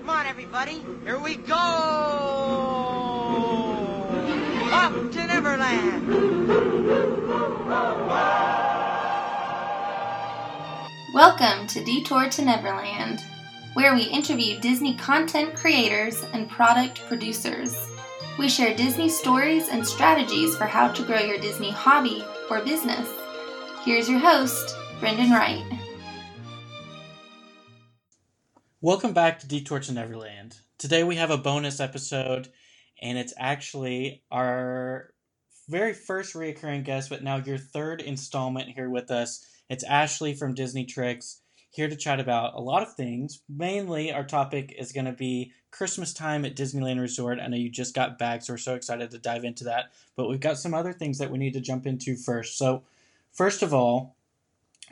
Come on, everybody. Here we go. Up to Neverland. Welcome to Detour to Neverland, where we interview Disney content creators and product producers. We share Disney stories and strategies for how to grow your Disney hobby or business. Here's your host, Brendan Wright. Welcome back to Detour to Neverland. Today we have a bonus episode, and it's actually our very first reoccurring guest, but now your third installment here with us. It's Ashley from Disney Tricks, here to chat about a lot of things. Mainly, our topic is going to be Christmas time at Disneyland Resort. I know you just got back, so we're so excited to dive into that. But we've got some other things that we need to jump into first. So, first of all,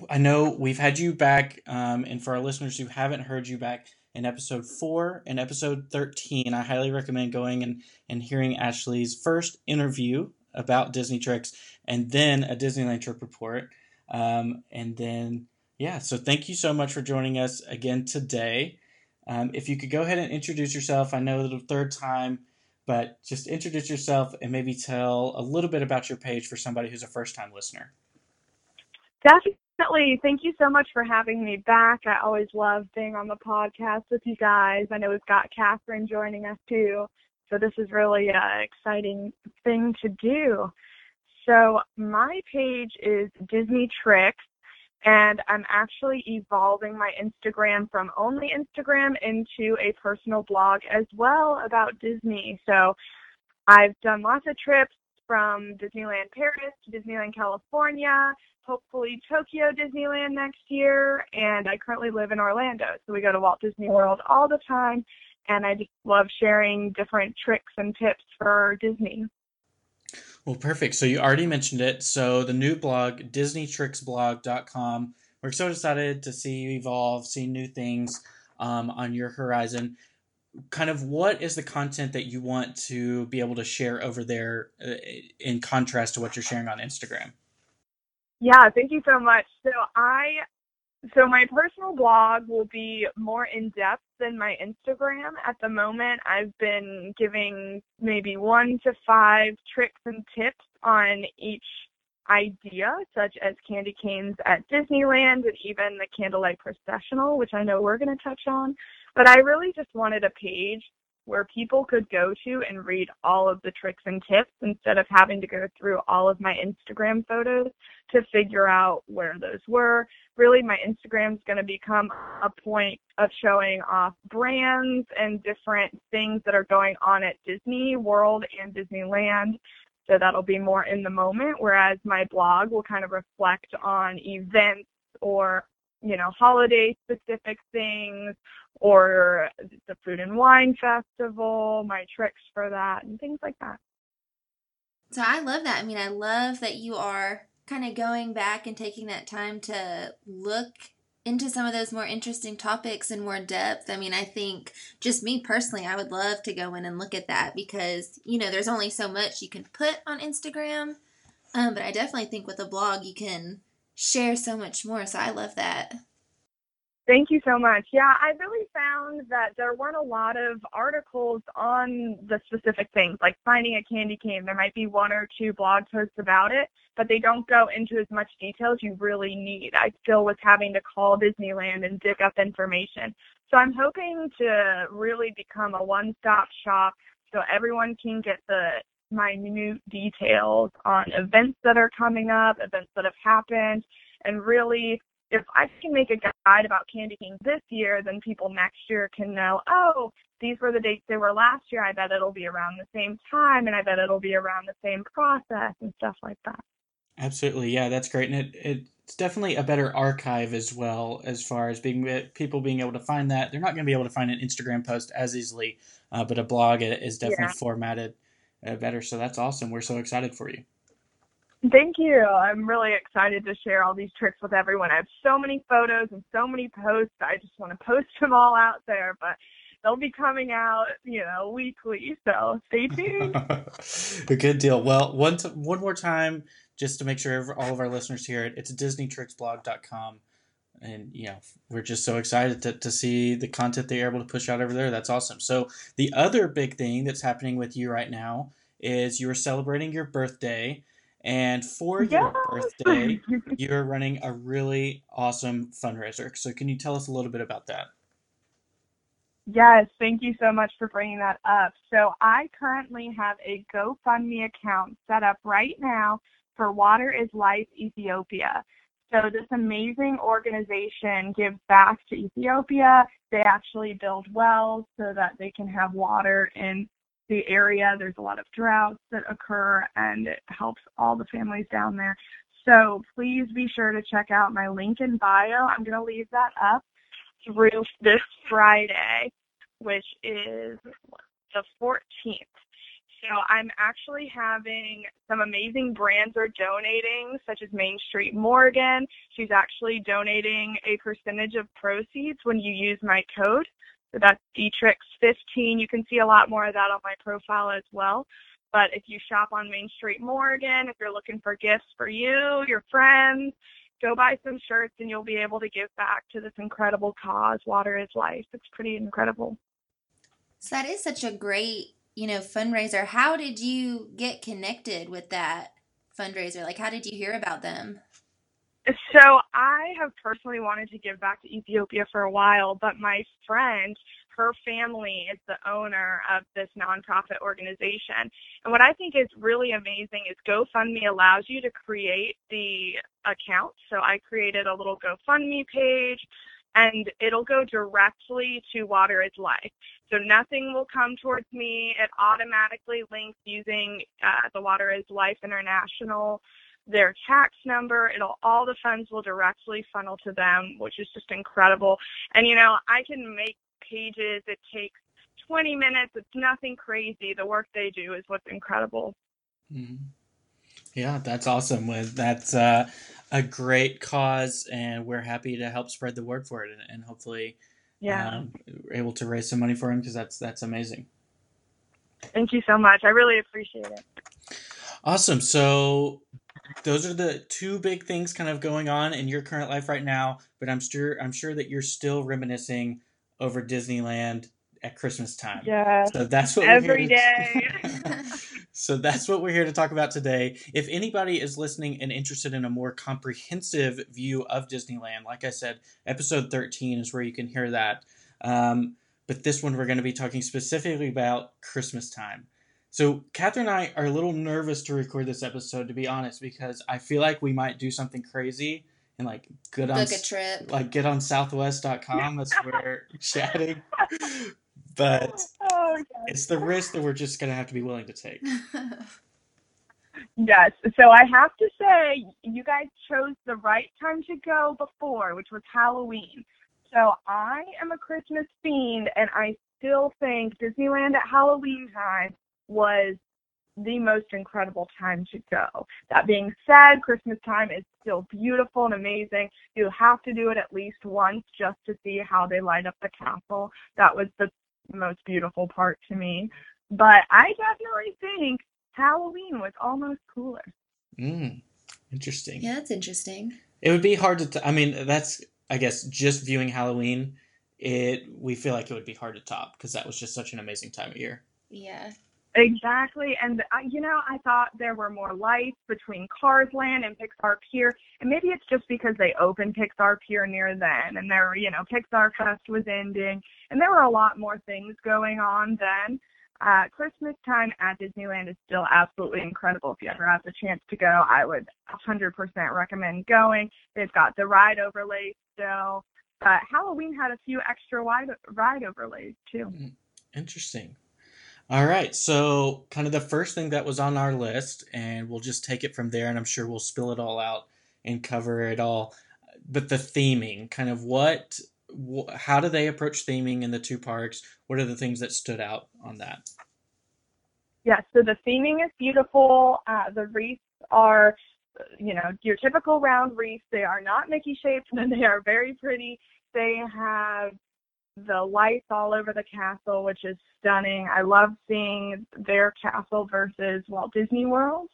I know we've had you back, um, and for our listeners who haven't heard you back in episode four and episode 13, I highly recommend going and, and hearing Ashley's first interview about Disney tricks and then a Disneyland trip report. Um, and then, yeah, so thank you so much for joining us again today. Um, if you could go ahead and introduce yourself, I know the third time, but just introduce yourself and maybe tell a little bit about your page for somebody who's a first time listener. Definitely. Thank you so much for having me back. I always love being on the podcast with you guys. I know we've got Catherine joining us too. So this is really an exciting thing to do. So my page is Disney Tricks, and I'm actually evolving my Instagram from only Instagram into a personal blog as well about Disney. So I've done lots of trips from Disneyland Paris to Disneyland California, hopefully Tokyo Disneyland next year, and I currently live in Orlando. So we go to Walt Disney World all the time, and I just love sharing different tricks and tips for Disney. Well, perfect. So you already mentioned it. So the new blog, DisneyTricksBlog.com. We're so excited to see you evolve, see new things um, on your horizon. Kind of what is the content that you want to be able to share over there uh, in contrast to what you're sharing on Instagram? Yeah, thank you so much. So I so my personal blog will be more in depth than my Instagram. At the moment, I've been giving maybe one to five tricks and tips on each idea, such as candy canes at Disneyland and even the candlelight processional, which I know we're going to touch on. But I really just wanted a page where people could go to and read all of the tricks and tips instead of having to go through all of my Instagram photos to figure out where those were. Really, my Instagram is going to become a point of showing off brands and different things that are going on at Disney World and Disneyland. So that'll be more in the moment, whereas my blog will kind of reflect on events or you know, holiday specific things or the food and wine festival, my tricks for that and things like that. So I love that. I mean, I love that you are kind of going back and taking that time to look into some of those more interesting topics in more depth. I mean, I think just me personally, I would love to go in and look at that because, you know, there's only so much you can put on Instagram. Um, but I definitely think with a blog, you can share so much more. So I love that. Thank you so much. Yeah, I really found that there weren't a lot of articles on the specific things, like finding a candy cane. There might be one or two blog posts about it, but they don't go into as much detail as you really need. I still was having to call Disneyland and dig up information. So I'm hoping to really become a one-stop shop so everyone can get the minute details on events that are coming up, events that have happened, and really if I can make a guide about Candy King this year, then people next year can know, oh, these were the dates they were last year. I bet it'll be around the same time, and I bet it'll be around the same process and stuff like that. Absolutely, yeah, that's great, and it, it's definitely a better archive as well as far as being people being able to find that. They're not going to be able to find an Instagram post as easily, uh, but a blog is definitely yeah. formatted Uh, better. So that's awesome. We're so excited for you. Thank you. I'm really excited to share all these tricks with everyone. I have so many photos and so many posts. I just want to post them all out there, but they'll be coming out, you know, weekly. So stay tuned. A Good deal. Well, one t- one more time, just to make sure all of our listeners hear it, it's DisneyTricksBlog.com. and you know we're just so excited to, to see the content that you're able to push out over there. That's awesome. So the other big thing that's happening with you right now is you're celebrating your birthday and for your birthday you're running a really awesome fundraiser. So can you tell us a little bit about that? Yes, thank you so much for bringing that up. So I currently have a GoFundMe account set up right now for Water is Life Ethiopia. So this amazing organization gives back to Ethiopia. They actually build wells so that they can have water in the area. There's a lot of droughts that occur and it helps all the families down there. So please be sure to check out my link in bio. I'm going to leave that up through this Friday, which is the 14th. So I'm actually having some amazing brands are donating, such as Main Street Morgan. She's actually donating a percentage of proceeds when you use my code. So that's Dietrix15. You can see a lot more of that on my profile as well. But if you shop on Main Street Morgan, if you're looking for gifts for you, your friends, go buy some shirts and you'll be able to give back to this incredible cause. Water is life. It's pretty incredible. So that is such a great you know, fundraiser. How did you get connected with that fundraiser? Like, how did you hear about them? So I have personally wanted to give back to Ethiopia for a while, but my friend, her family is the owner of this nonprofit organization. And what I think is really amazing is GoFundMe allows you to create the account. So I created a little GoFundMe page and it'll go directly to Water is Life. So nothing will come towards me. It automatically links using uh, the Water is Life International, their tax number. It'll all the funds will directly funnel to them, which is just incredible. And you know, I can make pages. It takes 20 minutes. It's nothing crazy. The work they do is what's incredible. Mm-hmm. Yeah, that's awesome. With that's uh, a great cause, and we're happy to help spread the word for it, and, and hopefully, yeah, um, able to raise some money for him because that's that's amazing. Thank you so much. I really appreciate it. Awesome. So those are the two big things kind of going on in your current life right now. But I'm sure I'm sure that you're still reminiscing over Disneyland at Christmas time. Yeah. So that's what every day. so that's what we're here to talk about today. If anybody is listening and interested in a more comprehensive view of Disneyland, like I said, episode 13 is where you can hear that. Um, but this one we're going to be talking specifically about Christmas time. So Catherine and I are a little nervous to record this episode, to be honest, because I feel like we might do something crazy and like get on book a trip, like get on Southwest.com. That's where we're chatting but oh, it's the risk that we're just going to have to be willing to take. yes. So I have to say, you guys chose the right time to go before, which was Halloween. So I am a Christmas fiend, and I still think Disneyland at Halloween time was the most incredible time to go. That being said, Christmas time is still beautiful and amazing. You have to do it at least once just to see how they light up the castle. That was the most beautiful part to me. But I definitely think Halloween was almost cooler. Mm, interesting. Yeah, that's interesting. It would be hard to. T- I mean, that's I guess just viewing Halloween. It we feel like it would be hard to top because that was just such an amazing time of year. Yeah. Exactly, and I, you know, I thought there were more lights between Cars Land and Pixar Pier, and maybe it's just because they opened Pixar Pier near then, and there, you know, Pixar Fest was ending, and there were a lot more things going on then. Uh, Christmas time at Disneyland is still absolutely incredible. If you ever have the chance to go, I would 100% recommend going. They've got the ride overlays still, but Halloween had a few extra ride ride overlays too. Mm, interesting. All right, so kind of the first thing that was on our list, and we'll just take it from there, and I'm sure we'll spill it all out and cover it all. But the theming, kind of what, wh- how do they approach theming in the two parks? What are the things that stood out on that? Yeah, so the theming is beautiful. Uh, the wreaths are, you know, your typical round wreaths. They are not Mickey shaped, and they are very pretty. They have the lights all over the castle, which is stunning. I love seeing their castle versus Walt Disney World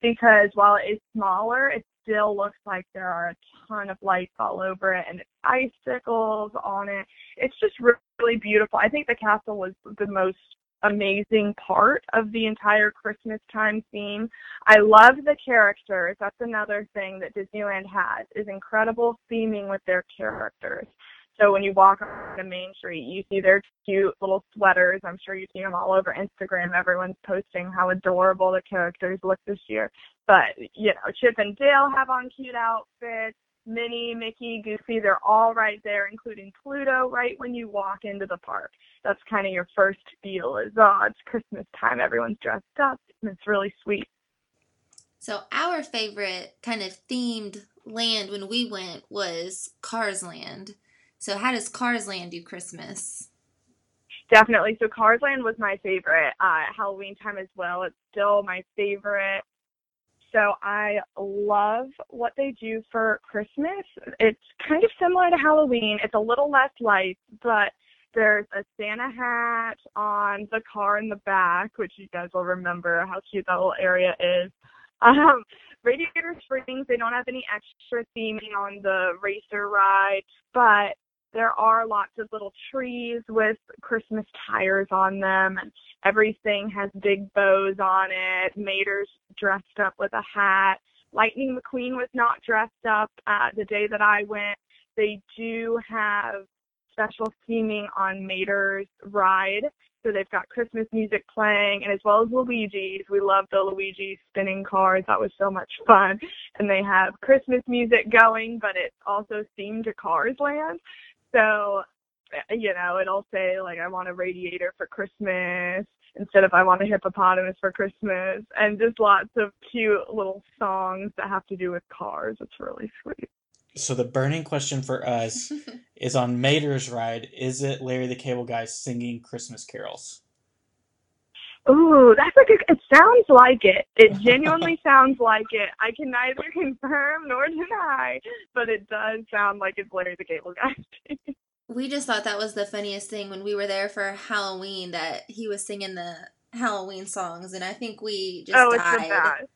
because while it is smaller, it still looks like there are a ton of lights all over it and icicles on it. It's just really beautiful. I think the castle was the most amazing part of the entire Christmas time theme. I love the characters. That's another thing that Disneyland has is incredible theming with their characters. So when you walk on the main street, you see their cute little sweaters. I'm sure you see them all over Instagram. Everyone's posting how adorable the characters look this year. But, you know, Chip and Dale have on cute outfits. Minnie, Mickey, Goofy, they're all right there, including Pluto, right when you walk into the park. That's kind of your first feel is, oh, it's Christmas time. Everyone's dressed up. And it's really sweet. So our favorite kind of themed land when we went was Cars Land. So how does Cars Land do Christmas? Definitely. So Cars Land was my favorite uh, Halloween time as well. It's still my favorite. So I love what they do for Christmas. It's kind of similar to Halloween. It's a little less lights, but there's a Santa hat on the car in the back, which you guys will remember how cute that little area is. Um, Radiator Springs, they don't have any extra theming on the racer ride, but there are lots of little trees with Christmas tires on them, and everything has big bows on it. Mater's dressed up with a hat. Lightning McQueen was not dressed up uh, the day that I went. They do have special theming on Mater's ride. So they've got Christmas music playing and as well as Luigi's. We love the Luigi spinning cars. That was so much fun. And they have Christmas music going, but it's also themed to Cars Land. So, eh, you know, it'll say like I want a radiator for Christmas instead of I want a hippopotamus for Christmas and just lots of cute little songs that have to do with cars. It's really sweet. So the burning question for us is on Mater's ride, is it Larry the Cable Guy singing Christmas carols? Ooh, that's like a, it sounds like it. It genuinely sounds like it. I can neither confirm nor deny, but it does sound like it's Larry the Cable Guy. we just thought that was the funniest thing when we were there for Halloween that he was singing the Halloween songs, and I think we just oh, died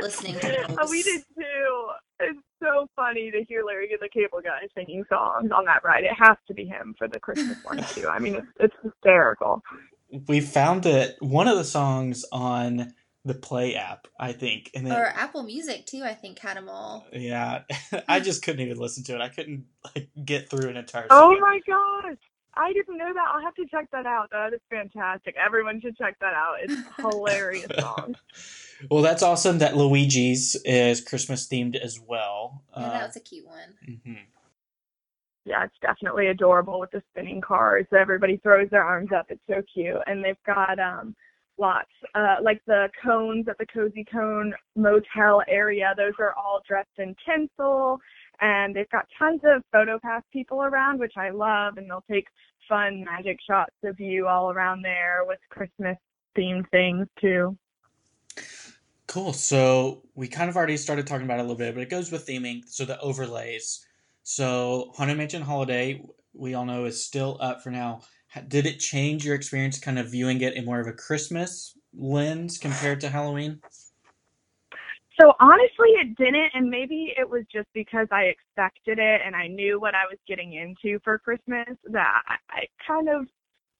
listening to those. oh, we did too. It's so funny to hear Larry the Cable Guy singing songs on that ride. It has to be him for the Christmas one too. I mean, it's, it's hysterical we found it one of the songs on the Play app, I think, and then, or Apple Music too. I think had them all. Yeah, I just couldn't even listen to it. I couldn't like get through an entire. Oh my gosh! I didn't know that. I'll have to check that out. That is fantastic. Everyone should check that out. It's hilarious song. well, that's awesome that Luigi's is Christmas themed as well. Yeah, uh, that was a cute one. Mm-hmm yeah, it's definitely adorable with the spinning cars. Everybody throws their arms up. It's so cute. And they've got um lots uh like the cones at the cozy cone motel area those are all dressed in tinsel and they've got tons of photo pass people around which i love and they'll take fun magic shots of you all around there with christmas themed things too cool so we kind of already started talking about it a little bit but it goes with theming so the overlays so Haunted Mansion Holiday, we all know, is still up for now. Did it change your experience, kind of viewing it in more of a Christmas lens compared to Halloween? So honestly, it didn't, and maybe it was just because I expected it and I knew what I was getting into for Christmas that I kind of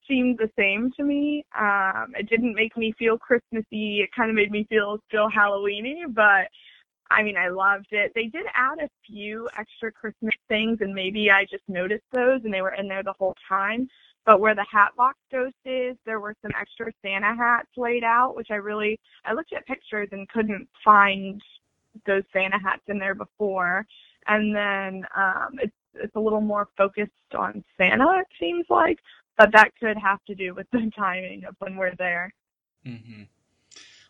seemed the same to me. Um, it didn't make me feel Christmassy. It kind of made me feel still Halloweeny, but I mean, I loved it. They did add a few extra Christmas things, and maybe I just noticed those, and they were in there the whole time. But where the hat box Ghost is, there were some extra Santa hats laid out, which I really I looked at pictures and couldn't find those Santa hats in there before. And then um, it's it's a little more focused on Santa, it seems like, but that could have to do with the timing of when we're there. Mm-hmm.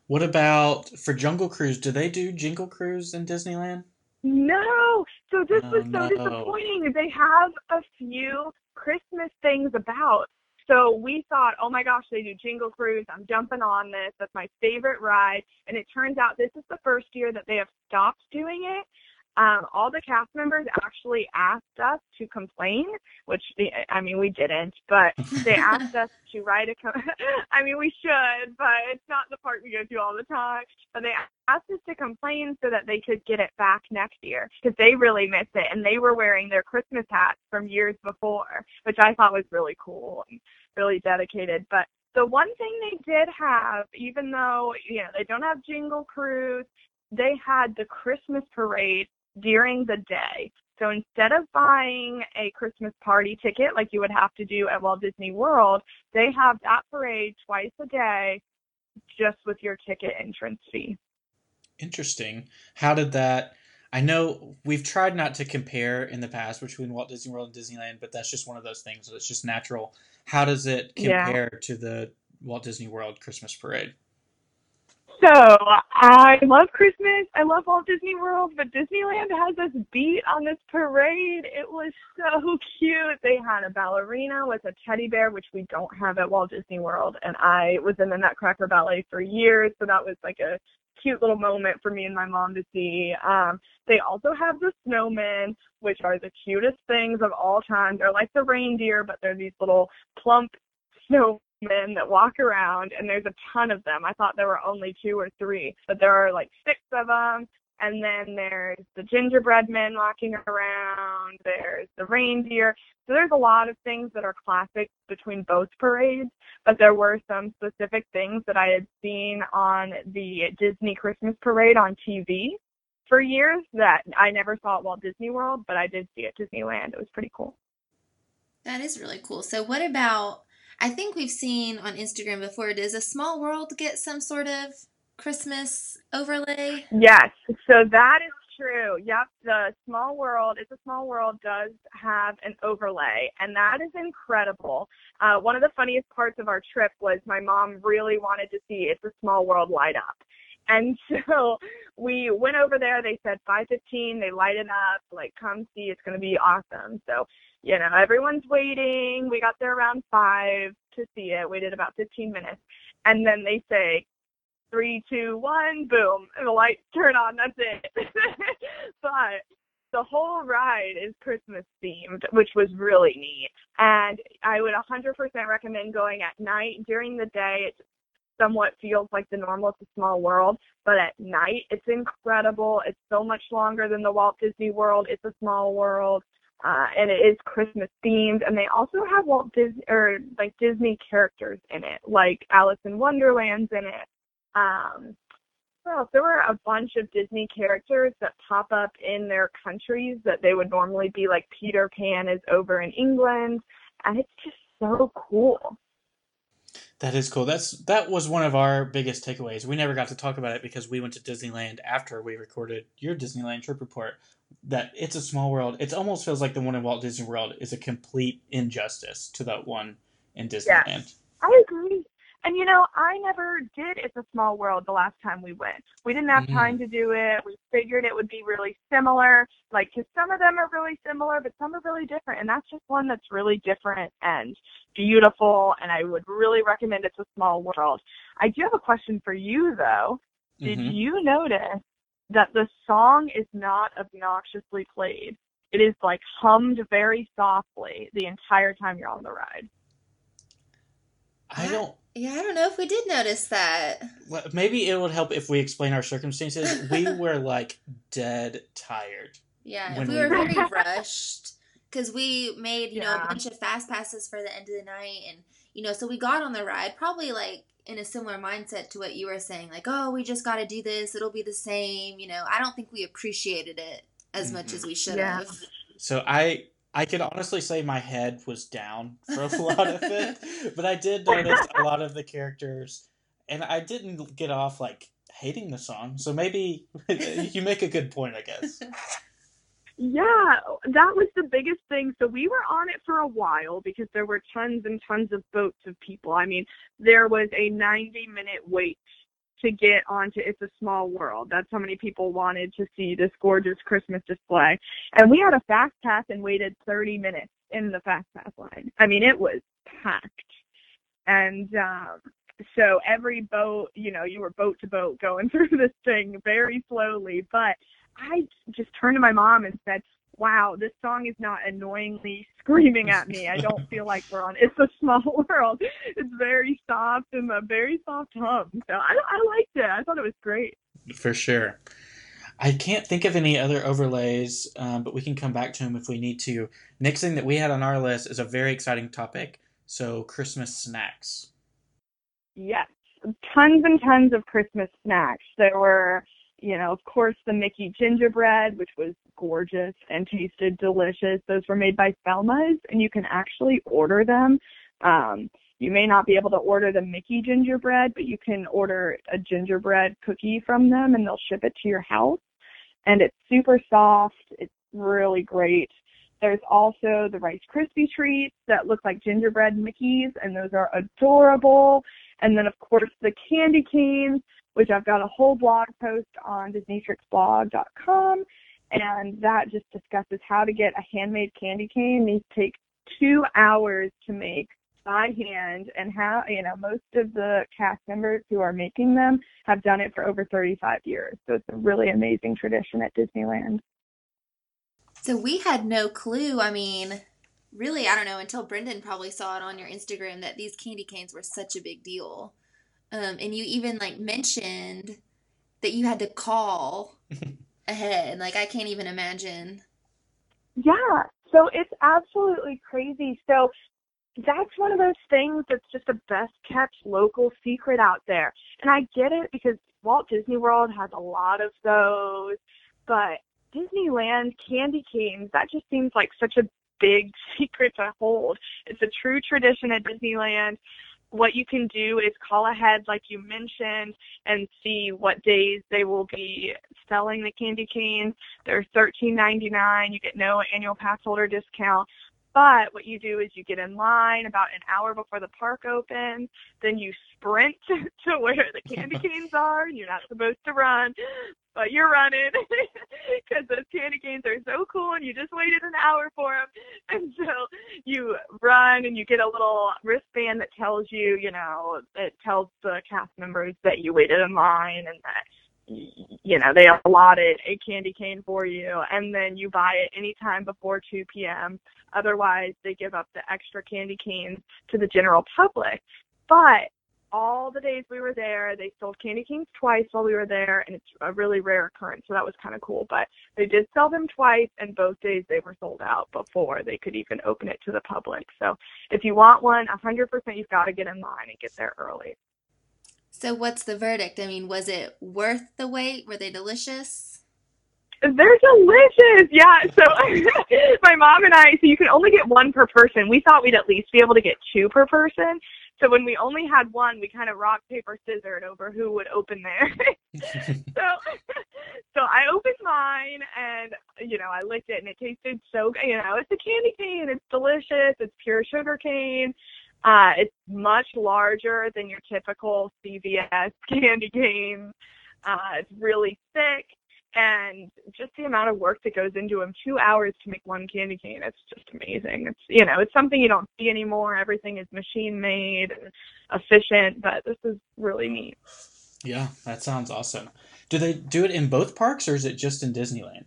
What about for Jungle Cruise? Do they do Jingle Cruise in Disneyland? No. So this oh, was so no. disappointing. They have a few Christmas things about. So we thought, oh my gosh, they do Jingle Cruise. I'm jumping on this. That's my favorite ride. And it turns out this is the first year that they have stopped doing it. Um, all the cast members actually asked us to complain, which I mean we didn't, but they asked us to write a. Com- I mean we should, but it's not the part we go through all the time. But they asked us to complain so that they could get it back next year because they really miss it, and they were wearing their Christmas hats from years before, which I thought was really cool and really dedicated. But the one thing they did have, even though you know they don't have Jingle Cruise, they had the Christmas parade during the day. So instead of buying a Christmas party ticket like you would have to do at Walt Disney World, they have that parade twice a day just with your ticket entrance fee. Interesting. How did that I know we've tried not to compare in the past between Walt Disney World and Disneyland, but that's just one of those things. It's just natural. How does it compare yeah. to the Walt Disney World Christmas parade? So I love Christmas. I love Walt Disney World, but Disneyland has us beat on this parade. It was so cute. They had a ballerina with a teddy bear, which we don't have at Walt Disney World. And I was in the Nutcracker Ballet for years, so that was like a cute little moment for me and my mom to see. Um, they also have the snowmen, which are the cutest things of all time. They're like the reindeer, but they're these little plump snow men that walk around and there's a ton of them. I thought there were only two or three, but there are like six of them. And then there's the gingerbread men walking around. There's the reindeer. So there's a lot of things that are classic between both parades, but there were some specific things that I had seen on the Disney Christmas parade on TV for years that I never saw at Walt Disney World, but I did see at Disneyland. It was pretty cool. That is really cool. So what about I think we've seen on Instagram before. Does a small world get some sort of Christmas overlay? Yes. So that is true. Yep. The small world, it's a small world, does have an overlay, and that is incredible. Uh, one of the funniest parts of our trip was my mom really wanted to see It's a Small World light up. And so we went over there. They said 5:15. They light it up. Like, come see. It's going to be awesome. So you know, everyone's waiting. We got there around five to see it. Waited about 15 minutes, and then they say, three, two, one, boom, and the lights turn on. That's it. but the whole ride is Christmas themed, which was really neat. And I would 100% recommend going at night. During the day, it somewhat feels like the normal It's a Small World, but at night, it's incredible. It's so much longer than the Walt Disney World. It's a Small World uh, and it is Christmas themed. And they also have Walt Disney or like Disney characters in it, like Alice in Wonderland's in it. Um, well, there were a bunch of Disney characters that pop up in their countries that they would normally be like Peter Pan is over in England, and it's just so cool. That is cool. That's that was one of our biggest takeaways. We never got to talk about it because we went to Disneyland after we recorded your Disneyland trip report. That it's a small world. It almost feels like the one in Walt Disney World is a complete injustice to that one in Disneyland. Yeah, I agree. And you know, I never did It's a Small World the last time we went. We didn't have mm-hmm. time to do it. We figured it would be really similar. Like, cause some of them are really similar, but some are really different. And that's just one that's really different and beautiful. And I would really recommend It's a Small World. I do have a question for you though. Did mm-hmm. you notice that the song is not obnoxiously played? It is like hummed very softly the entire time you're on the ride. I don't yeah, I don't know if we did notice that. Well, maybe it would help if we explain our circumstances. we were like dead tired. Yeah, we, we, were very rushed because we made you yeah. know a bunch of fast passes for the end of the night, and you know, so we got on the ride probably like in a similar mindset to what you were saying, like, oh, we just got to do this; it'll be the same. You know, I don't think we appreciated it as mm-hmm. much as we should yeah. have. So I I can honestly say my head was down for a lot of it, but I did notice a lot of the characters, and I didn't get off like hating the song. So maybe you make a good point, I guess. Yeah, that was the biggest thing. So we were on it for a while because there were tons and tons of boats of people. I mean, there was a 90 minute wait to get onto It's a Small World. That's how many people wanted to see this gorgeous Christmas display. And we had a fast pass and waited 30 minutes in the fast pass line. I mean, it was packed. And um so every boat, you know, you were boat to boat going through this thing very slowly, but I just turned to my mom and said, wow, this song is not annoyingly screaming at me. I don't feel like we're on It's a Small World. It's very soft and a very soft hum. So I, I liked it. I thought it was great. For sure. I can't think of any other overlays, um, but we can come back to them if we need to. Next thing that we had on our list is a very exciting topic. So, Christmas snacks. Yes, tons and tons of Christmas snacks. There were, you know, of course, the Mickey gingerbread, which was gorgeous and tasted delicious. Those were made by Thelma's, and you can actually order them. Um, you may not be able to order the Mickey gingerbread, but you can order a gingerbread cookie from them, and they'll ship it to your house and it's super soft. It's really great. There's also the Rice Krispie treats that look like gingerbread Mickeys, and those are adorable. And then, of course, the candy canes, which I've got a whole blog post on disneytricksblog.com, and that just discusses how to get a handmade candy cane. These take two hours to make by hand and how you know most of the cast members who are making them have done it for over 35 years. So it's a really amazing tradition at disneyland. So we had no clue. I mean really i don't know until brendan probably saw it on your instagram that these candy canes were such a big deal um, and you even like mentioned that you had to call ahead like i can't even imagine yeah so it's absolutely crazy so that's one of those things that's just a best kept local secret out there. And I get it because Walt Disney World has a lot of those, but Disneyland candy canes, that just seems like such a big secret to hold. It's a true tradition at Disneyland. What you can do is call ahead, like you mentioned, and see what days they will be selling the candy canes. They're $13.99. You get no annual pass holder discount. But what you do is you get in line about an hour before the park opens, then you sprint to where the candy canes are. You're not supposed to run, but you're running because those candy canes are so cool and you just waited an hour for them. And so you run and you get a little wristband that tells you, you know, it tells the cast members that you waited in line and that you know, they allotted a candy cane for you and then you buy it anytime before 2 p.m. Otherwise, they give up the extra candy canes to the general public. But all the days we were there, they sold candy canes twice while we were there, and it's a really rare occurrence, so that was kind of cool. But they did sell them twice, and both days they were sold out before they could even open it to the public. So if you want one, 100% you've got to get in line and get there early. So what's the verdict? I mean, was it worth the wait? Were they delicious? They're delicious. Yeah. So my mom and I, so you can only get one per person. We thought we'd at least be able to get two per person. So when we only had one, we kind of rock paper scissored over who would open there. so so I opened mine and you know I licked it and it tasted so good. You know it's a candy cane. It's delicious. It's pure sugar cane. Uh, it's much larger than your typical CVS candy cane. Uh, it's really thick, and just the amount of work that goes into them. Two hours to make one candy cane. It's just amazing. It's you know, it's something you don't see anymore. Everything is machine made and efficient, but this is really neat. Yeah, that sounds awesome. Do they do it in both parks, or is it just in Disneyland?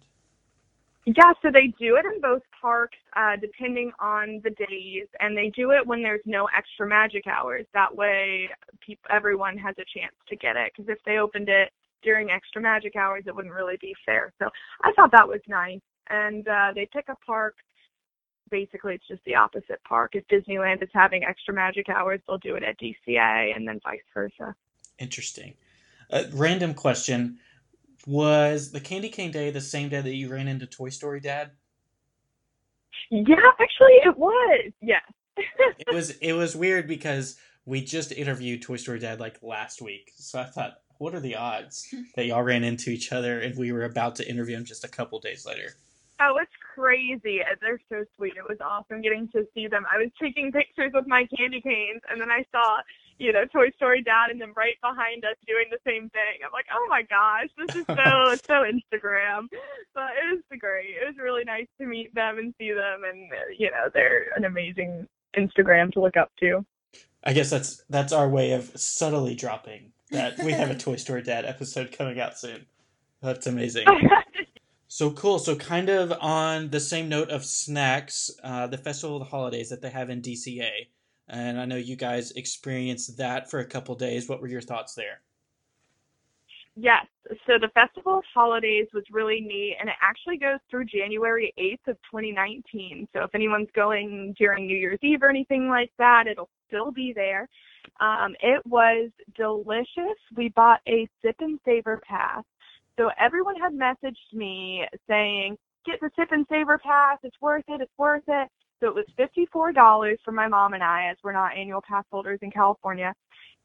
Yeah, so they do it in both parks, uh, depending on the days, and they do it when there's no extra magic hours. That way, people, everyone has a chance to get it. Because if they opened it during extra magic hours, it wouldn't really be fair. So I thought that was nice. And uh, they pick a park. Basically, it's just the opposite park. If Disneyland is having extra magic hours, they'll do it at DCA, and then vice versa. Interesting. Uh, random question was the candy cane day the same day that you ran into Toy Story Dad? Yeah, actually it was. Yeah. it was it was weird because we just interviewed Toy Story Dad like last week. So I thought, what are the odds that y'all ran into each other and we were about to interview him just a couple days later? Oh, it's crazy. They're so sweet. It was awesome getting to see them. I was taking pictures with my candy canes and then I saw you know, Toy Story Dad, and then right behind us doing the same thing. I'm like, oh my gosh, this is so so Instagram. But it was great. It was really nice to meet them and see them, and you know, they're an amazing Instagram to look up to. I guess that's that's our way of subtly dropping that we have a Toy Story Dad episode coming out soon. That's amazing. So cool. So kind of on the same note of snacks, uh, the Festival of the Holidays that they have in DCA, and I know you guys experienced that for a couple days. What were your thoughts there? Yes. So the Festival of Holidays was really neat, and it actually goes through January 8th of 2019. So if anyone's going during New Year's Eve or anything like that, it'll still be there. Um, it was delicious. We bought a sip and savor pass. So everyone had messaged me saying, get the sip and savor pass. It's worth it. It's worth it. So it was $54 for my mom and I, as we're not annual pass holders in California.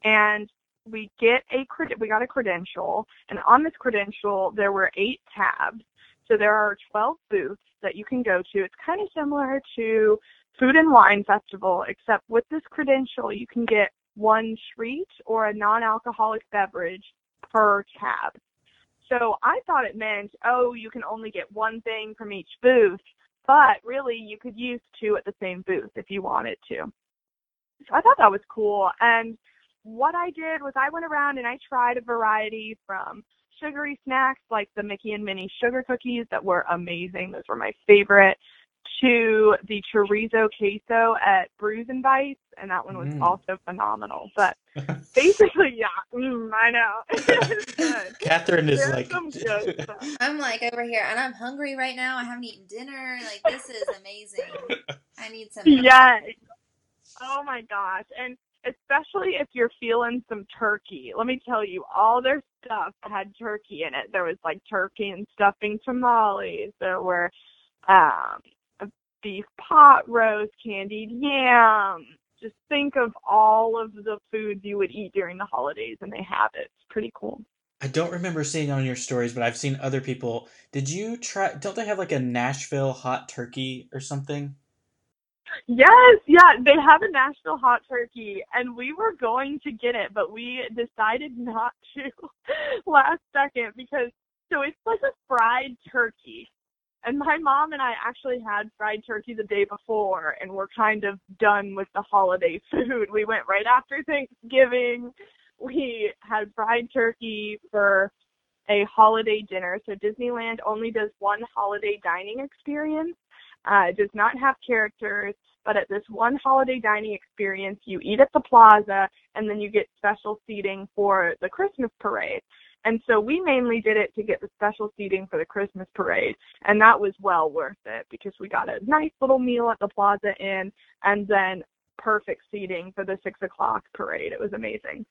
And we get a cred- we got a credential, and on this credential there were eight tabs. So there are 12 booths that you can go to. It's kind of similar to Food and Wine Festival, except with this credential you can get one treat or a non-alcoholic beverage per tab. So I thought it meant, oh, you can only get one thing from each booth, but really you could use two at the same booth if you wanted to. So I thought that was cool. And what I did was I went around and I tried a variety from sugary snacks like the Mickey and Minnie sugar cookies that were amazing. Those were my favorite. To the chorizo queso at Brews and Bites, and that one was Mm. also phenomenal. But basically, yeah, mm, I know. Catherine is like, some good stuff. I'm like over here, and I'm hungry right now. I haven't eaten dinner. Like this is amazing. I need some. Yes. Oh my gosh. And especially if you're feeling some turkey. Let me tell you, all their stuff had turkey in it. There was like turkey and stuffing tamales. There were um a beef pot roast, candied yam. Just think of all of the foods you would eat during the holidays and they have it. It's pretty cool. I don't remember seeing it on your stories, but I've seen other people. Did you try? Don't they have like a Nashville hot turkey or something? Yes, yeah, they have a Nashville hot turkey, and we were going to get it, but we decided not to last second because so it's like a fried turkey. And my mom and I actually had fried turkey the day before, and we're kind of done with the holiday food. We went right after Thanksgiving. We had fried turkey for a holiday dinner. So Disneyland only does one holiday dining experience. Uh, it does not have characters, but at this one holiday dining experience, you eat at the plaza and then you get special seating for the Christmas parade. And so we mainly did it to get the special seating for the Christmas parade. And that was well worth it because we got a nice little meal at the Plaza Inn and then perfect seating for the six o'clock parade. It was amazing.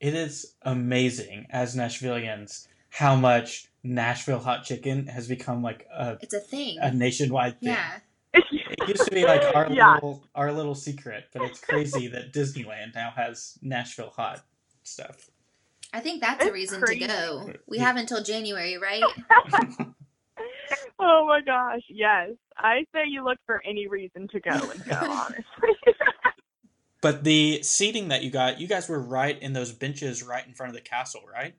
It is amazing as Nashvillians how much Nashville hot chicken has become like a, It's a thing. a nationwide thing. Yeah. It used to be like our Yeah. little our little secret, but it's crazy that Disneyland now has Nashville hot stuff. I think that's a reason crazy. to go. We have until January, right? oh my gosh, yes. I say you look for any reason to go and go, honestly. But the seating that you got, you guys were right in those benches right in front of the castle, right?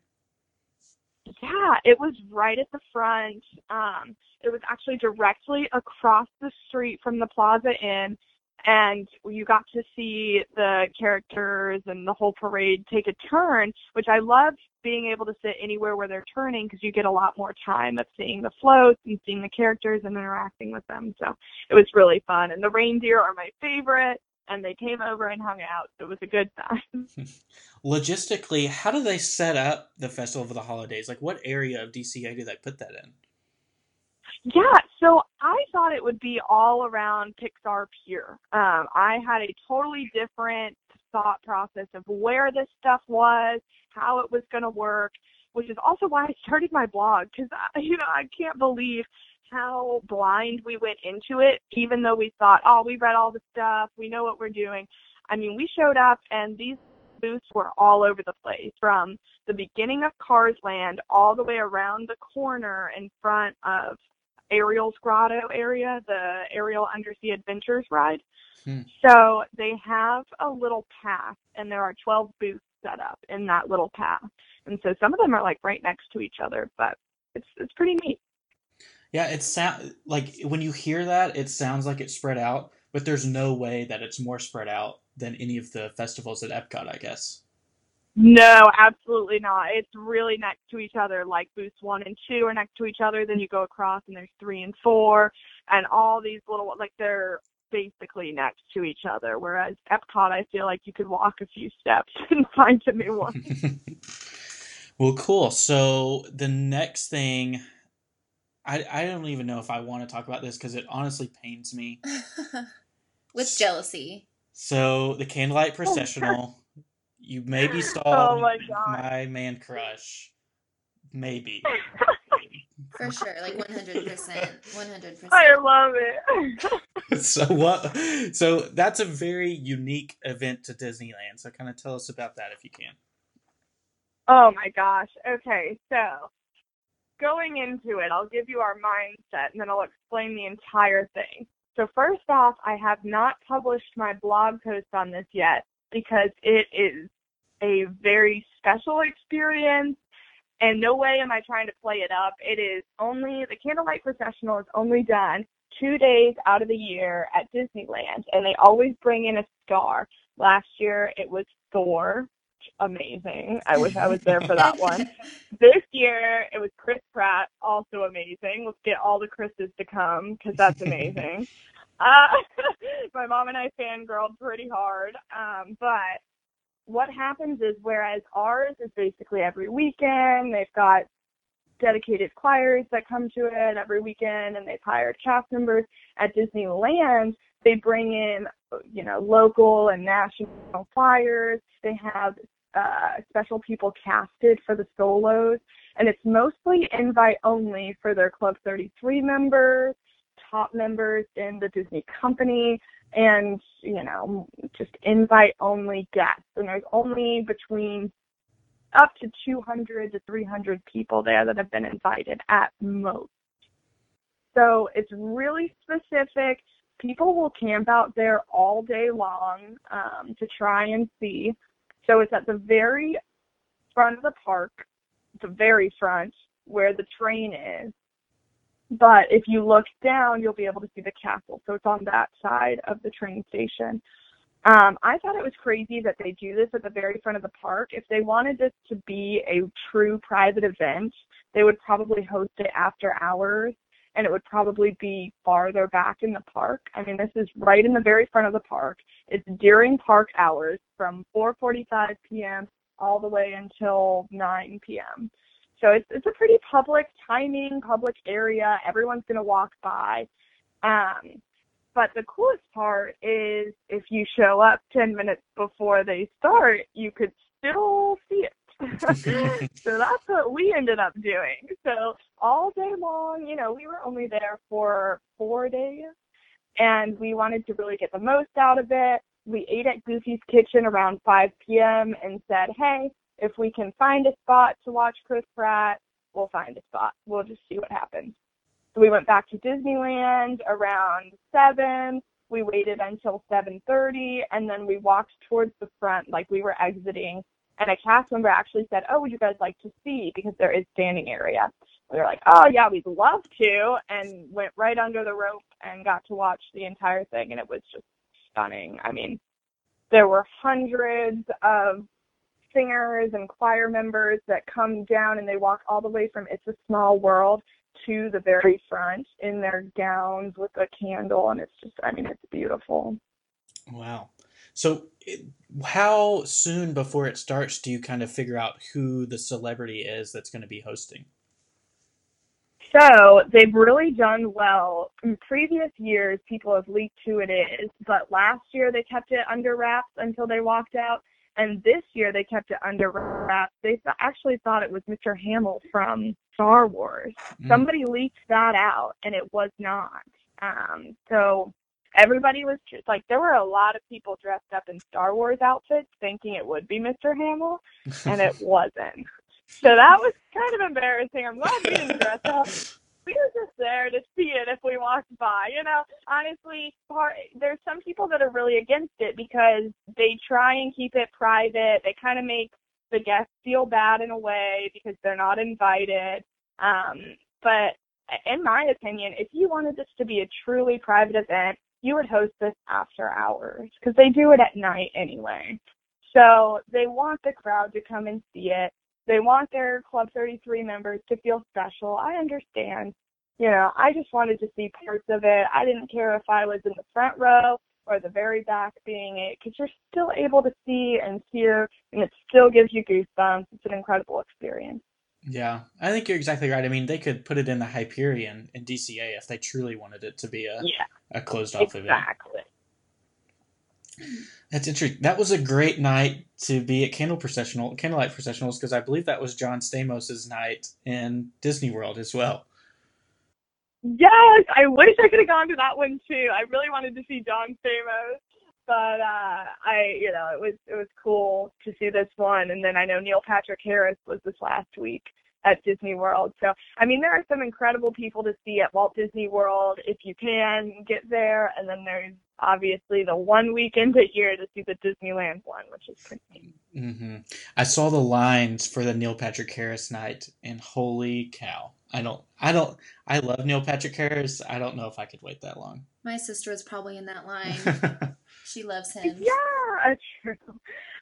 Yeah, it was right at the front. Um, it was actually directly across the street from the Plaza Inn, and you got to see the characters and the whole parade take a turn, which I love being able to sit anywhere where they're turning because you get a lot more time of seeing the floats and seeing the characters and interacting with them. So it was really fun. And the reindeer are my favorite, and they came over and hung out. So it was a good time. Logistically, how do they set up the Festival of the Holidays? Like, what area of DCA do they put that in? Yeah, so I thought it would be all around Pixar Pier. Um, I had a totally different thought process of where this stuff was, how it was going to work, which is also why I started my blog because you know I can't believe how blind we went into it. Even though we thought, oh, we read all the stuff, we know what we're doing. I mean, we showed up and these booths were all over the place from the beginning of Cars Land all the way around the corner in front of Ariel's Grotto area, the Ariel Undersea Adventures ride. Hmm. So they have a little path, and there are 12 booths set up in that little path. And so some of them are like right next to each other, but it's it's pretty neat. Yeah, it sound like when you hear that, it sounds like it's spread out, but there's no way that it's more spread out than any of the festivals at Epcot, I guess. No, absolutely not. It's really next to each other. Like booths one and two are next to each other. Then you go across and there's three and four, and all these little like they're basically next to each other. Whereas Epcot, I feel like you could walk a few steps and find a new one. well, cool. So the next thing, I I don't even know if I want to talk about this because it honestly pains me. With jealousy. So the candlelight oh, processional, you maybe oh saw Oh my my man crush, maybe. For sure, like 100%. 100%. I love it. so what? So that's a very unique event to Disneyland. So kind of tell us about that if you can. Oh my gosh. Okay, so going into it, I'll give you our mindset and then I'll explain the entire thing. So first off, I have not published my blog post on this yet because it is a very special experience and no way am I trying to play it up. It is only the candlelight processional is only done two days out of the year at Disneyland and they always bring in a star. Last year it was Thor. Amazing. I wish I was there for that one. This year it was Chris Pratt, also amazing. Let's get all the Chris's to come because that's amazing. uh, my mom and I fangirled pretty hard. Um, but what happens is whereas ours is basically every weekend, they've got dedicated choirs that come to it every weekend and they've hired cast members. At Disneyland they bring in you know local and national choirs. They have uh, special people casted for the solos. And it's mostly invite only for their club 33 members top members in the disney company and you know just invite only guests and there's only between up to 200 to 300 people there that have been invited at most. So it's really specific. People will camp out there all day long um, to try and see. So it's at the very front of the park, the very front where the train is. But if you look down, you'll be able to see the castle. So it's on that side of the train station. Um, I thought it was crazy that they do this at the very front of the park. If they wanted this to be a true private event, they would probably host it after hours and it would probably be farther back in the park. I mean, this is right in the very front of the park. It's during park hours from 4:45 p.m. all the way until 9 p.m. So it's it's a pretty public timing, public area. Everyone's going to walk by. Um, but the coolest part is if you show up 10 minutes before they start, you could still see it. so that's what we ended up doing. So all day long, you know, we were only there for four days and we wanted to really get the most out of it. We ate at Goofy's Kitchen around 5 p.m. and said, hey, if we can find a spot to watch Chris Pratt, we'll find a spot. We'll just see what happens. So we went back to Disneyland around 7. We waited until 7:30 and then we walked towards the front like we were exiting and a cast member actually said, "Oh, would you guys like to see because there is standing area." We were like, "Oh, yeah, we'd love to." And went right under the rope and got to watch the entire thing and it was just stunning. I mean, there were hundreds of singers and choir members that come down and they walk all the way from It's a Small World to the very front in their gowns with a candle, and it's just, I mean, it's beautiful. Wow. So, how soon before it starts do you kind of figure out who the celebrity is that's going to be hosting? So they've really done well. In previous years, people have leaked who it is, but last year they kept it under wraps until they walked out, and this year they kept it under wraps. They th- actually thought it was Mr. Hamill from Star Wars. Mm. Somebody leaked that out, and it was not. Um, so everybody was just like, there were a lot of people dressed up in Star Wars outfits thinking it would be Mr. Hamill, and it wasn't. So that was kind of embarrassing. I'm glad we didn't dress up. We were just there to see it if we walked by. You know, honestly, part, there's some people that are really against it because they try and keep it private. They kind of make the guests feel bad in a way because they're not invited. Um, but in my opinion, if you wanted this to be a truly private event, you would host this after hours because they do it at night anyway. So they want the crowd to come and see it. They want their Club 33 members to feel special. I understand. You know, I just wanted to see parts of it. I didn't care if I was in the front row or the very back being it because you're still able to see and hear and it still gives you goosebumps. It's an incredible experience. Yeah, I think you're exactly right. I mean, they could put it in the Hyperion in DCA if they truly wanted it to be a Yeah, a closed off event. exactly. That's interesting. That was a great night to be at Candle Processional, Candlelight Processionals, because I believe that was John Stamos's night in Disney World as well. Yes, I wish I could have gone to that one too. I really wanted to see John Stamos, but uh I, you know, it was it was cool to see this one. And then I know Neil Patrick Harris was this last week at Disney World. So I mean, there are some incredible people to see at Walt Disney World if you can get there. And then there's obviously the one weekend a year to see the Disneyland one, which is pretty neat. hmm I saw the lines for the Neil Patrick Harris night, and holy cow! I don't, I don't, I love Neil Patrick Harris. I don't know if I could wait that long. My sister was probably in that line. She loves him. Yeah, true.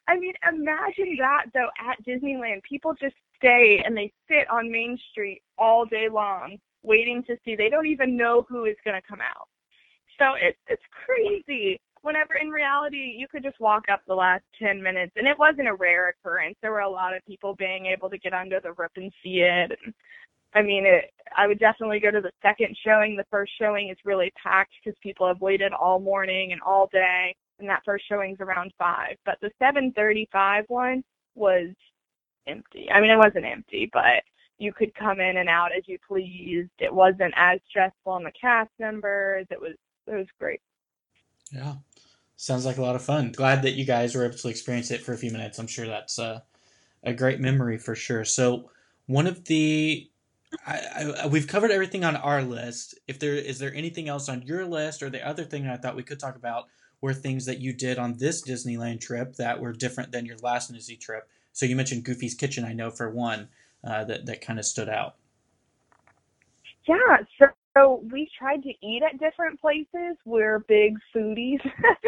I mean, imagine that though at Disneyland. People just stay and they sit on Main Street all day long waiting to see. They don't even know who is going to come out. So it's it's crazy. Whenever in reality you could just walk up the last 10 minutes and it wasn't a rare occurrence. There were a lot of people being able to get under the rip and see it. And, I mean, it, I would definitely go to the second showing. The first showing is really packed because people have waited all morning and all day, and that first showing's around five. But the 7:35 one was empty. I mean, it wasn't empty, but you could come in and out as you pleased. It wasn't as stressful on the cast members. It was it was great. Yeah, sounds like a lot of fun. Glad that you guys were able to experience it for a few minutes. I'm sure that's a, a great memory for sure. So, one of the I, I, we've covered everything on our list. If there is there anything else on your list, or the other thing I thought we could talk about were things that you did on this Disneyland trip that were different than your last Disney trip. So you mentioned Goofy's Kitchen, I know for one, uh, that that kind of stood out. Yeah, so, so we tried to eat at different places. We're big foodies,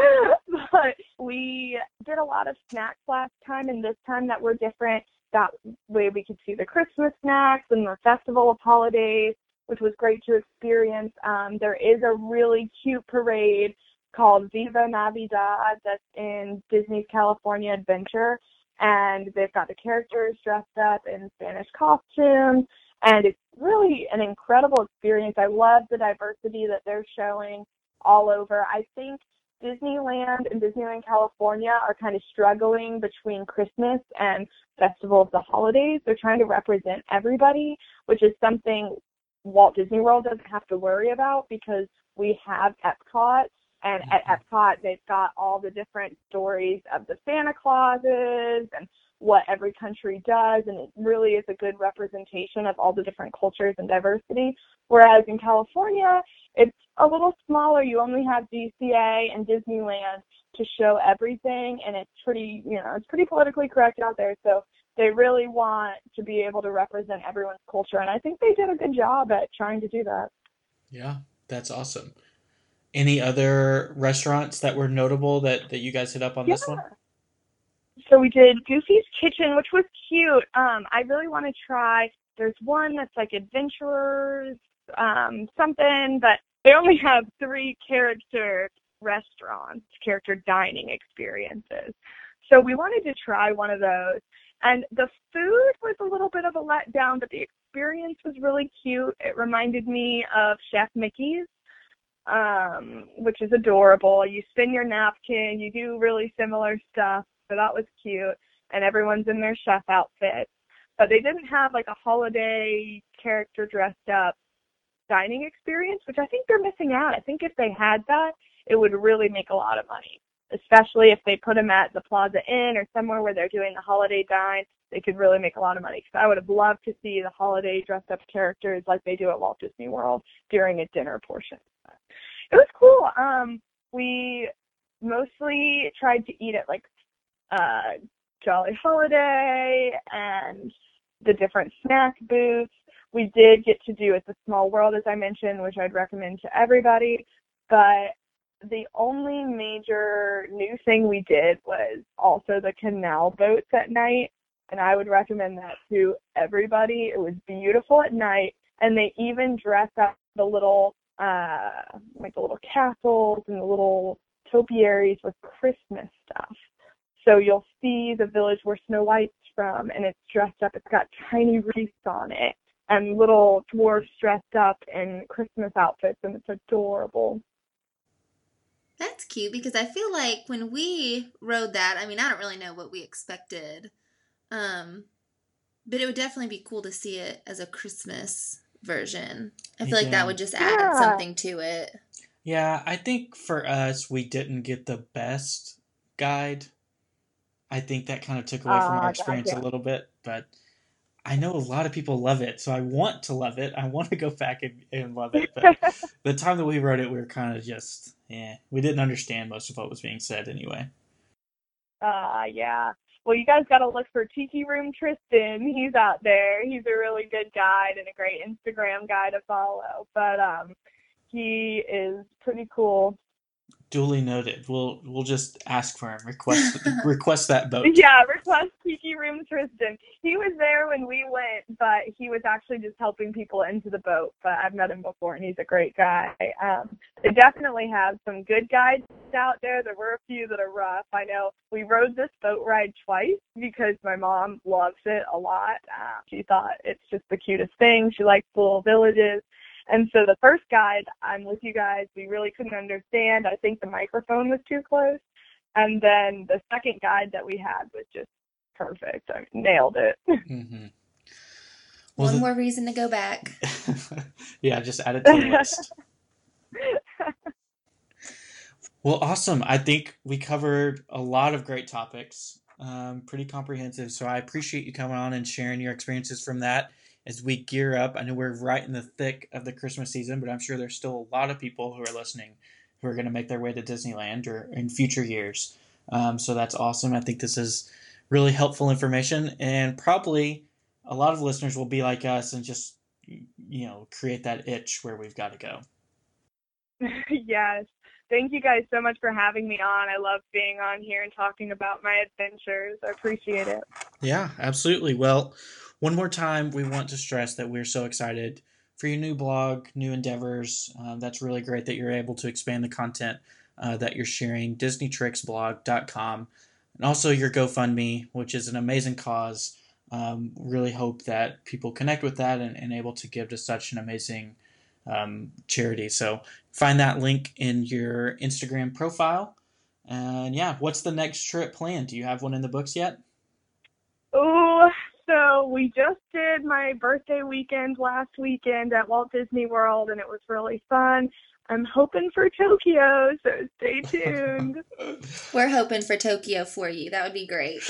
but we did a lot of snacks last time, and this time that were different. That way we could see the Christmas snacks and the Festival of Holidays, which was great to experience. Um, there is a really cute parade called Viva Navidad that's in Disney's California Adventure, and they've got the characters dressed up in Spanish costumes and it's really an incredible experience. I love the diversity that they're showing all over. I think Disneyland and Disneyland California are kind of struggling between Christmas and Festival of the Holidays. They're trying to represent everybody, which is something Walt Disney World doesn't have to worry about because we have Epcot. And mm-hmm. at Epcot, they've got all the different stories of the Santa Clauses and what every country does, and it really is a good representation of all the different cultures and diversity. Whereas in California, it's a little smaller. You only have DCA and Disneyland to show everything, and it's pretty, you know, it's pretty politically correct out there. So they really want to be able to represent everyone's culture, and I think they did a good job at trying to do that. Yeah, that's awesome. Any other restaurants that were notable that, that you guys hit up on this one? So we did Goofy's Kitchen, which was cute. Um, I really want to try. There's one that's like Adventurers, um, something, but they only have three character restaurants, character dining experiences. So we wanted to try one of those. And the food was a little bit of a letdown, but the experience was really cute. It reminded me of Chef Mickey's, um, which is adorable. You spin your napkin, you do really similar stuff. So that was cute. And everyone's in their chef outfits. But they didn't have like a holiday character dressed up dining experience, which I think they're missing out. I think if they had that, it would really make a lot of money. Especially if they put them at the Plaza Inn or somewhere where they're doing the holiday dine, they could really make a lot of money. Because I would have loved to see the holiday dressed up characters like they do at Walt Disney World during a dinner portion. It was cool. Um, we mostly tried to eat at like uh, Jolly Holiday and the different snack booths. We did get to do at the Small World, as I mentioned, which I'd recommend to everybody. But the only major new thing we did was also the canal boats at night, and I would recommend that to everybody. It was beautiful at night, and they even dress up the little uh like the little castles and the little topiaries with Christmas stuff. So you'll see the village where Snow White's from, and it's dressed up. It's got tiny wreaths on it and little dwarfs dressed up in Christmas outfits, and it's adorable. That's cute because I feel like when we rode that, I mean, I don't really know what we expected. Um, but it would definitely be cool to see it as a Christmas version. I feel like Yeah. that would just add Yeah. something to it. Yeah, I think for us, we didn't get the best guide. I think that kind of took away from Ah, our experience gotcha. a little bit, but I know a lot of people love it, so I want to love it. I want to go back and, and love it, but the time that we rode it, we were kind of just, yeah, we didn't understand most of what was being said anyway. Uh, yeah. Well, you guys got to look for Tiki Room Tristan. He's out there. He's a really good guide and a great Instagram guy to follow. But um, he is pretty cool. Duly noted. We'll we'll just ask for him. Request request that boat. Yeah, request Tiki Room Tristan. He was there when we went, but he was actually just helping people into the boat. But I've met him before, and he's a great guy. Um, they definitely have some good guides out there. There were a few that are rough. I know we rode this boat ride twice because my mom loves it a lot. Uh, she thought it's just the cutest thing. She likes little villages. And so the first guide, I'm with you guys. We really couldn't understand. I think the microphone was too close. And then the second guide that we had was just perfect. I nailed it. hmm One more reason to go back. yeah, just add it to the list. Well, awesome. I think we covered a lot of great topics, um, pretty comprehensive. So I appreciate you coming on and sharing your experiences from that as we gear up. I know we're right in the thick of the Christmas season, but I'm sure there's still a lot of people who are listening who are going to make their way to Disneyland or in future years. Um, so that's awesome. I think this is really helpful information, and probably a lot of listeners will be like us and just you know create that itch where we've got to go. yes. Thank you guys so much for having me on. I love being on here and talking about my adventures. I appreciate it. Yeah, absolutely. Well, one more time, we want to stress that we're so excited for your new blog, new endeavors. Um, that's really great that you're able to expand the content uh, that you're sharing. DisneyTricksBlog.com, and also your GoFundMe, which is an amazing cause. Um, really hope that people connect with that and, and able to give to such an amazing um, charity. So find that link in your Instagram profile. And yeah, what's the next trip planned? Do you have one in the books yet? Oh, so we just did my birthday weekend last weekend at Walt Disney World, and it was really fun. I'm hoping for Tokyo, so stay tuned. We're hoping for Tokyo for you. That would be great.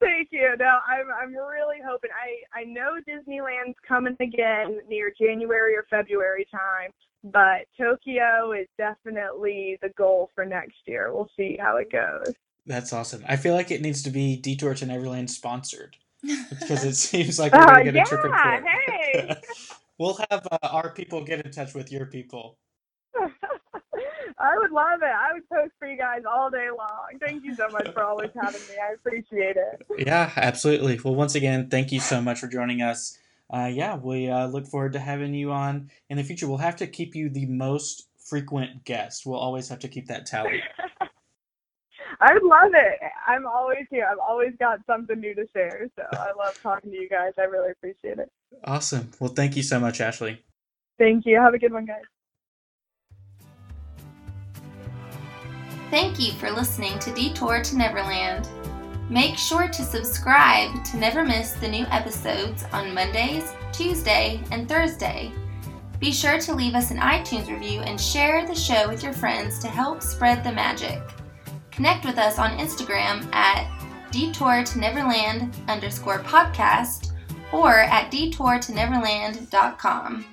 Thank you. No, I'm I'm really hoping. I I know Disneyland's coming again near January or February time, but Tokyo is definitely the goal for next year. We'll see how it goes. That's awesome. I feel like it needs to be Detour to Neverland sponsored because it seems like we're Uh, going to get yeah, a trip court. hey. we'll have uh, our people get in touch with your people. I would love it. I would post for you guys all day long. Thank you so much for always having me. I appreciate it. Yeah, absolutely. Well, once again, thank you so much for joining us. Uh, yeah, we uh, look forward to having you on in the future. We'll have to keep you the most frequent guest. We'll always have to keep that tally. I would love it. I'm always here. I've always got something new to share. So I love talking to you guys. I really appreciate it. Awesome. Well, thank you so much, Ashley. Thank you. Have a good one, guys. Thank you for listening to Detour to Neverland. Make sure to subscribe to never miss the new episodes on Mondays, Tuesday, and Thursday. Be sure to leave us an iTunes review and share the show with your friends to help spread the magic. Connect with us on Instagram at detour to neverland underscore podcast or at detour to neverland.com.